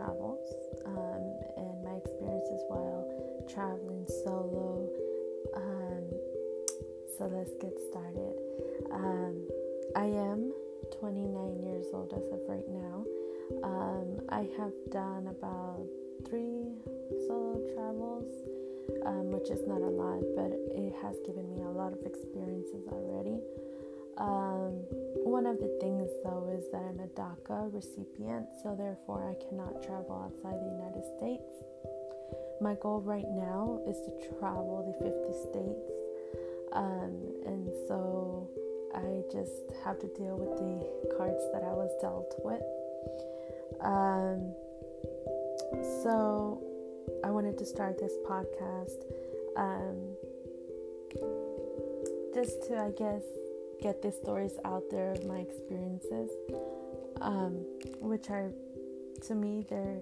travels um, and my experiences while traveling solo. Um, so let's get started. Um, I am 29 years old as of right now. Um, I have done about three solo travels, um, which is not a lot, but it has given me a lot of experiences already. Um, one of the things, though, is that I'm a DACA recipient, so therefore I cannot travel outside the United States. My goal right now is to travel the 50 states, um, and so I just have to deal with the cards that I was dealt with. Um, so I wanted to start this podcast um, just to, I guess, get the stories out there of my experiences, um, which are, to me, they're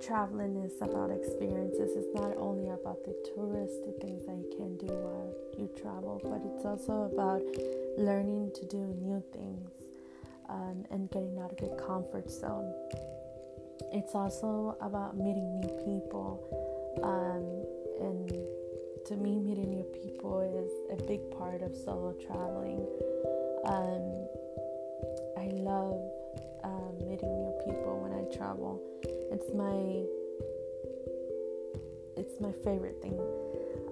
traveling is about experiences. It's not only about the touristy things that you can do while you travel, but it's also about learning to do new things um, and getting out of your comfort zone. It's also about meeting new people um, to me, meeting new people is a big part of solo traveling. Um, I love um, meeting new people when I travel. It's my it's my favorite thing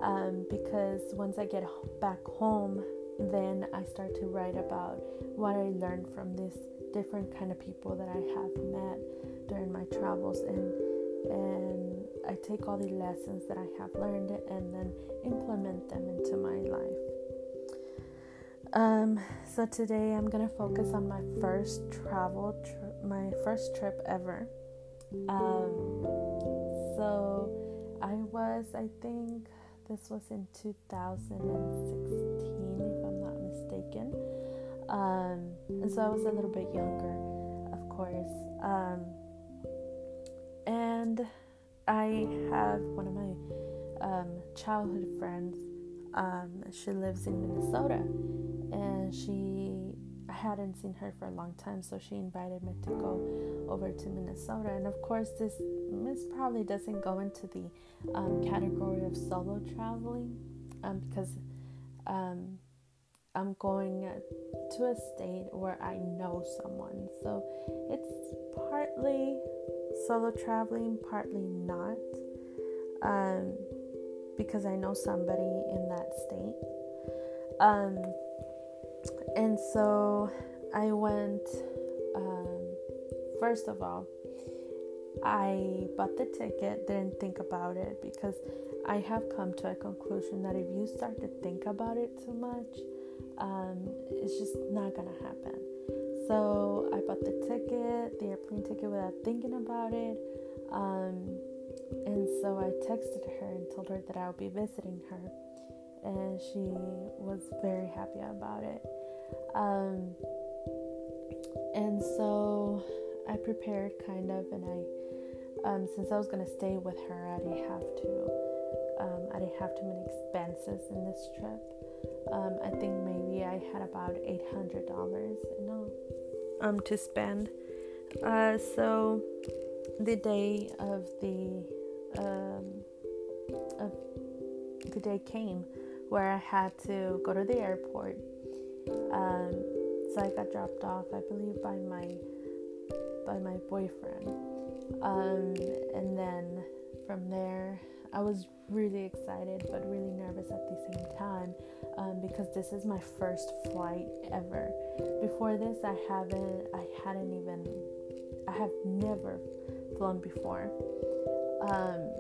um, because once I get back home, then I start to write about what I learned from this different kind of people that I have met during my travels and and I take all the lessons that I have learned and then implement them into my life. Um, so today I'm gonna focus on my first travel, my first trip ever. Um, so I was, I think this was in 2016, if I'm not mistaken. Um, and so I was a little bit younger, of course. Um, and I have one of my um, childhood friends. Um, she lives in Minnesota, and she I hadn't seen her for a long time, so she invited me to go over to Minnesota. And of course, this this probably doesn't go into the um, category of solo traveling um, because um, I'm going to a state where I know someone, so it's partly solo traveling, partly not, um, because I know somebody in that state. Um, and so I went, um, first of all, I bought the ticket, didn't think about it because I have come to a conclusion that if you start to think about it too much, um, it's just not gonna happen. So I bought the ticket, the airplane ticket, without thinking about it. Um, and so I texted her and told her that I would be visiting her. And she was very happy about it. Um, and so I prepared kind of, and I, um, since I was gonna stay with her, I didn't have to, um, I didn't have too many expenses in this trip. Um, I think maybe I had about eight hundred dollars all um, to spend. Uh, so the day of the um, of the day came where I had to go to the airport. Um, so I got dropped off, I believe, by my by my boyfriend, um, and then from there I was really excited but really nervous at the same time um, because this is my first flight ever. Before this, I haven't, I hadn't even, I have never flown before. Um,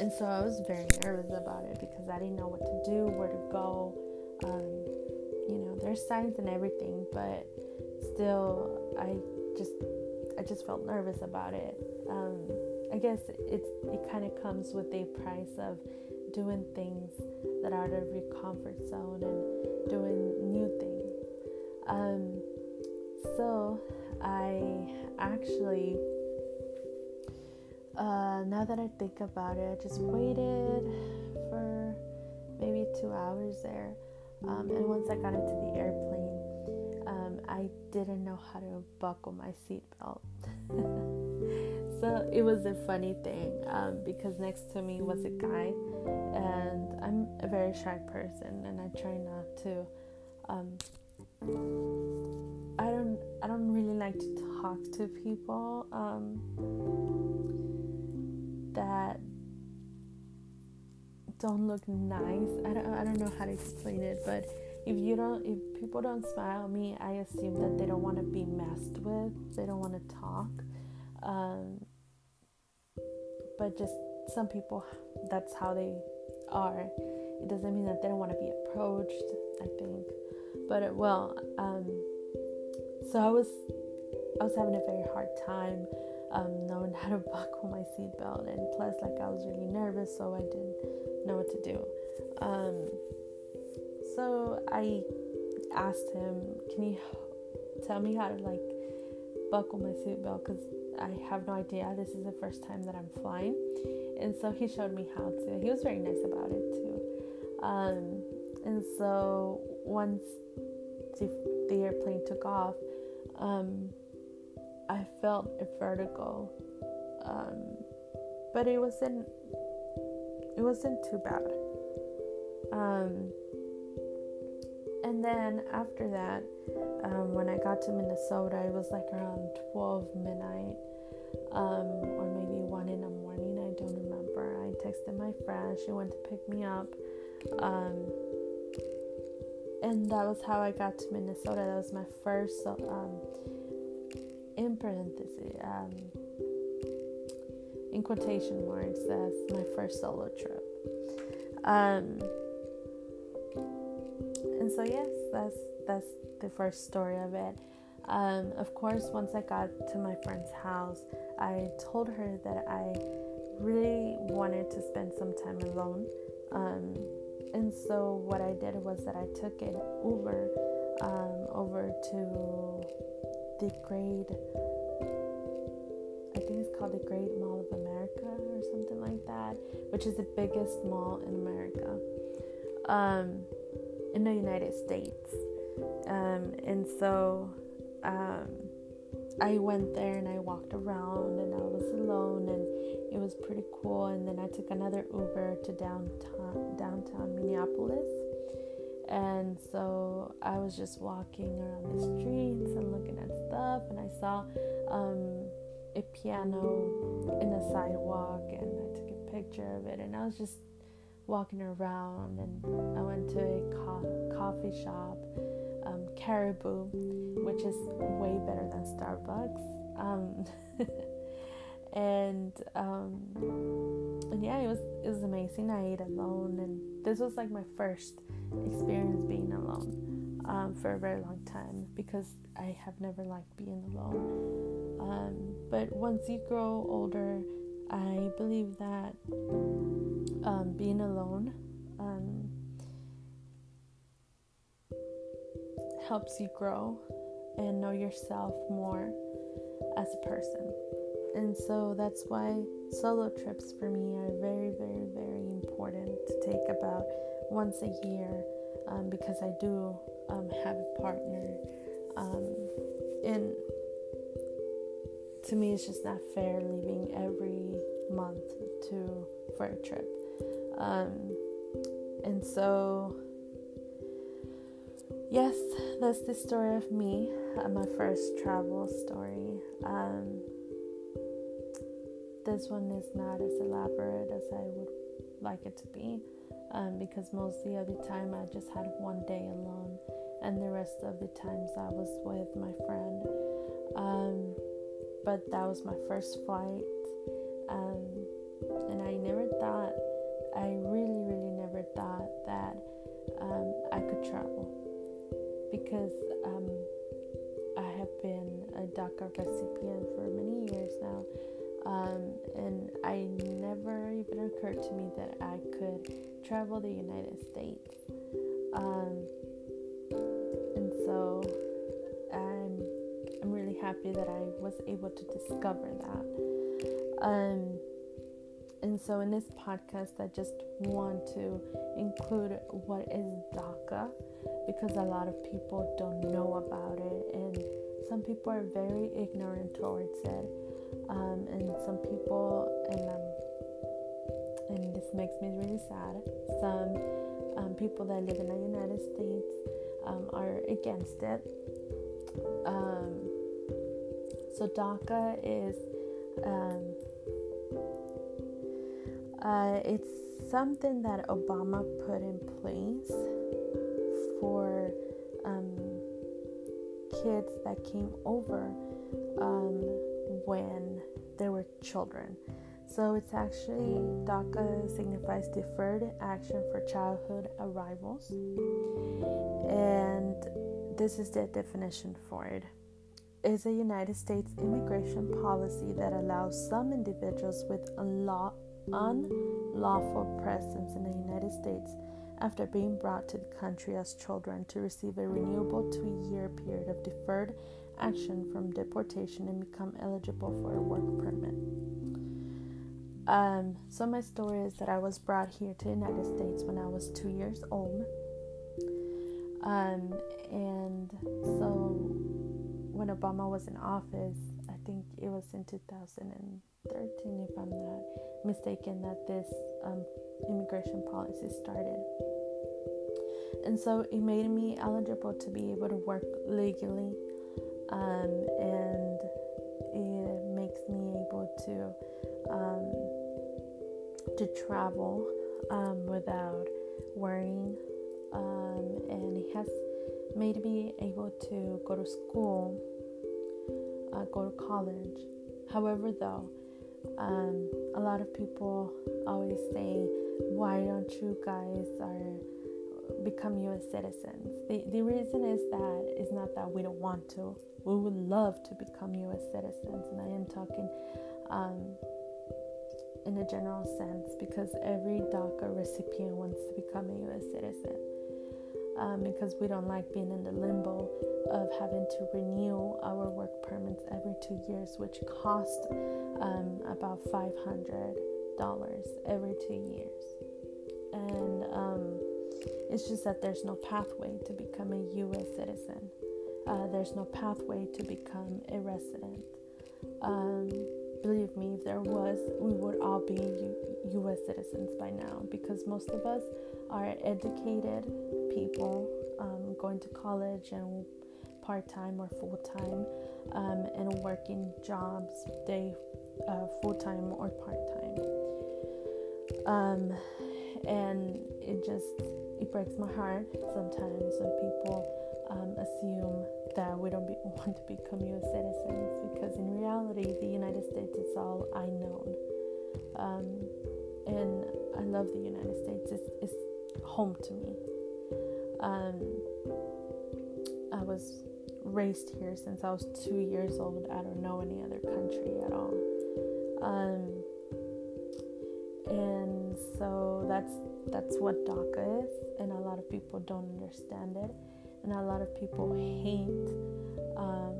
and so I was very nervous about it because I didn't know what to do, where to go. Um, you know, there's signs and everything, but still, I just, I just felt nervous about it. Um, I guess it's it kind of comes with the price of doing things that are out of your comfort zone and doing new things. Um, so I actually, uh, now that I think about it, I just waited for maybe two hours there. Um, and once I got into the airplane, um, I didn't know how to buckle my seatbelt. so it was a funny thing um, because next to me was a guy, and I'm a very shy person, and I try not to. Um, I don't. I don't really like to talk to people um, that don't look nice. I don't. I don't know how to explain it, but if you don't if people don't smile at me i assume that they don't want to be messed with they don't want to talk um, but just some people that's how they are it doesn't mean that they don't want to be approached i think but it, well um, so i was i was having a very hard time um, knowing how to buckle my seatbelt and plus like i was really nervous so i didn't know what to do um, so I asked him, "Can you tell me how to like buckle my seatbelt? Because I have no idea. This is the first time that I'm flying." And so he showed me how to. He was very nice about it too. Um, and so once the, the airplane took off, um, I felt a vertigo, um, but it wasn't. It wasn't too bad. Um, and then after that, um, when I got to Minnesota, it was like around 12 midnight um, or maybe 1 in the morning. I don't remember. I texted my friend, she went to pick me up. And that was how I got to Minnesota. That was my first, um, in parentheses, um, in quotation marks, that's my first solo trip. Um, and so yes, that's that's the first story of it. Um, of course, once I got to my friend's house, I told her that I really wanted to spend some time alone. Um, and so what I did was that I took an Uber um, over to the Great, I think it's called the Great Mall of America or something like that, which is the biggest mall in America. Um, in the United States. Um, and so um, I went there and I walked around and I was alone and it was pretty cool. And then I took another Uber to downtown, downtown Minneapolis. And so I was just walking around the streets and looking at stuff, and I saw um, a piano in the sidewalk, and I took a picture of it, and I was just walking around and I went to a co- coffee shop, um, Caribou, which is way better than Starbucks. Um, and um, and yeah, it was it was amazing. I ate alone, and this was like my first experience being alone um, for a very long time because I have never liked being alone. Um, but once you grow older I believe that um, being alone um, helps you grow and know yourself more as a person. And so that's why solo trips for me are very, very, very important to take about once a year um, because I do um, have a partner. Um, and to me it's just not fair leaving every month to for a trip um, and so yes that's the story of me my first travel story um, this one is not as elaborate as i would like it to be um, because most of the time i just had one day alone and the rest of the times i was with my friend um, but that was my first flight. DACA recipient for many years now. Um, and I never even occurred to me that I could travel the United States. Um, and so I'm, I'm really happy that I was able to discover that. Um, and so, in this podcast, I just want to include what is DACA because a lot of people don't know about it, and some people are very ignorant towards it. Um, and some people, and um, and this makes me really sad. Some um, people that live in the United States um, are against it. Um, so DACA is um, uh, it's something that Obama put in place for kids that came over um, when they were children. So it's actually DACA signifies Deferred Action for Childhood Arrivals, and this is the definition for it. Is a United States immigration policy that allows some individuals with unlaw- unlawful presence in the United States after being brought to the country as children to receive a renewable two year period of deferred action from deportation and become eligible for a work permit. Um, so, my story is that I was brought here to the United States when I was two years old. Um, and so, when Obama was in office, I think it was in 2013, if I'm not mistaken, that this um, immigration policy started. And so it made me eligible to be able to work legally, um, and it makes me able to um, to travel um, without worrying, um, and it has made me able to go to school, uh, go to college. However, though, um, a lot of people always say, "Why don't you guys are become U.S. citizens?" The the reason is that it's not that we don't want to. We would love to become U.S. citizens, and I am talking um, in a general sense because every DACA recipient wants to become a U.S. citizen. Um, because we don't like being in the limbo of having to renew our work permits every two years, which cost um, about $500 every two years. And um, it's just that there's no pathway to become a U.S. citizen, uh, there's no pathway to become a resident. Um, believe me, if there was, we would all be U- US citizens by now because most of us are educated people um, going to college and part time or full time um, and working jobs, day uh, full time or part time. Um, and it just it breaks my heart sometimes when people um, assume that we don't be, want to become U.S. citizens because in reality, the United States is all I know. Um, and I love the United States. It's, it's home to me. Um, I was raised here since I was two years old. I don't know any other country at all. Um, and so that's that's what DACA is, and a lot of people don't understand it and a lot of people hate um,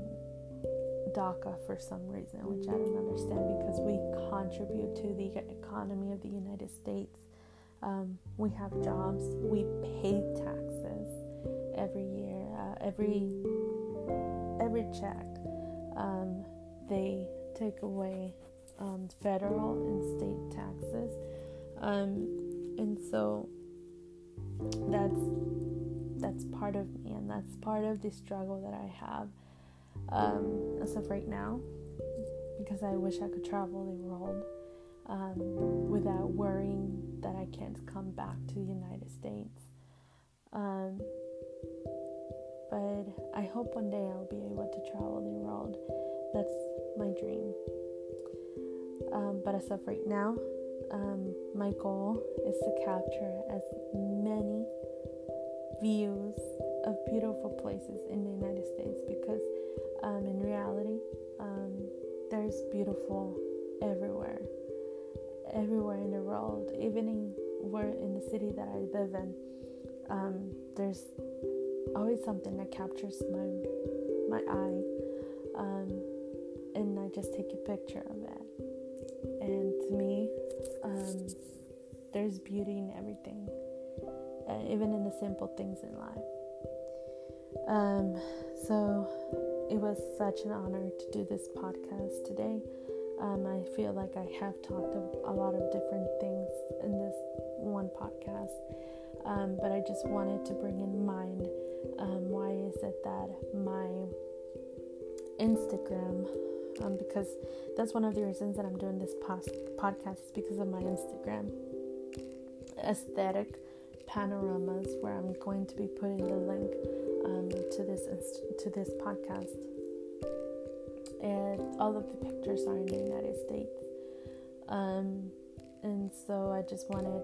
DACA for some reason, which I don't understand because we contribute to the economy of the United States. Um, we have jobs, we pay taxes every year, uh, every every check. Um, they take away um, federal and state taxes, um, and so that's that's part of me and that's part of the struggle that I have um, as of right now because I wish I could travel the world um, without worrying that I can't come back to the United States. Um, but I hope one day I'll be able to travel the world. That's my dream. Um, but as of right now, um, my goal is to capture as many views of beautiful places in the United States because um, in reality, um, there's beautiful everywhere, everywhere in the world. Even in where in the city that I live in, um, there's always something that captures my my eye, um, and I just take a picture of it. And to me, um, there's beauty in everything uh, even in the simple things in life. Um, so it was such an honor to do this podcast today. Um, I feel like I have talked a lot of different things in this one podcast, um, but I just wanted to bring in mind um, why is it that my Instagram, um, because that's one of the reasons that I'm doing this pos- podcast is because of my Instagram aesthetic panoramas, where I'm going to be putting the link um, to this inst- to this podcast and all of the pictures are in the United States. Um, and so I just wanted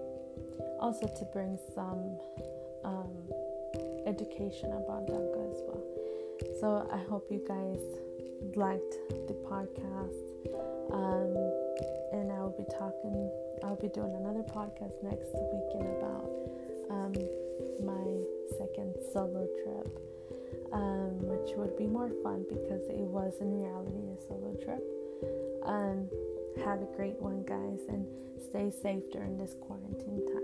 also to bring some um, education about DACA as well. So I hope you guys liked the podcast. Um, and I will be talking, I'll be doing another podcast next weekend about um, my second solo trip um, which would be more fun because it was in reality a solo trip. Um, have a great one, guys, and stay safe during this quarantine time.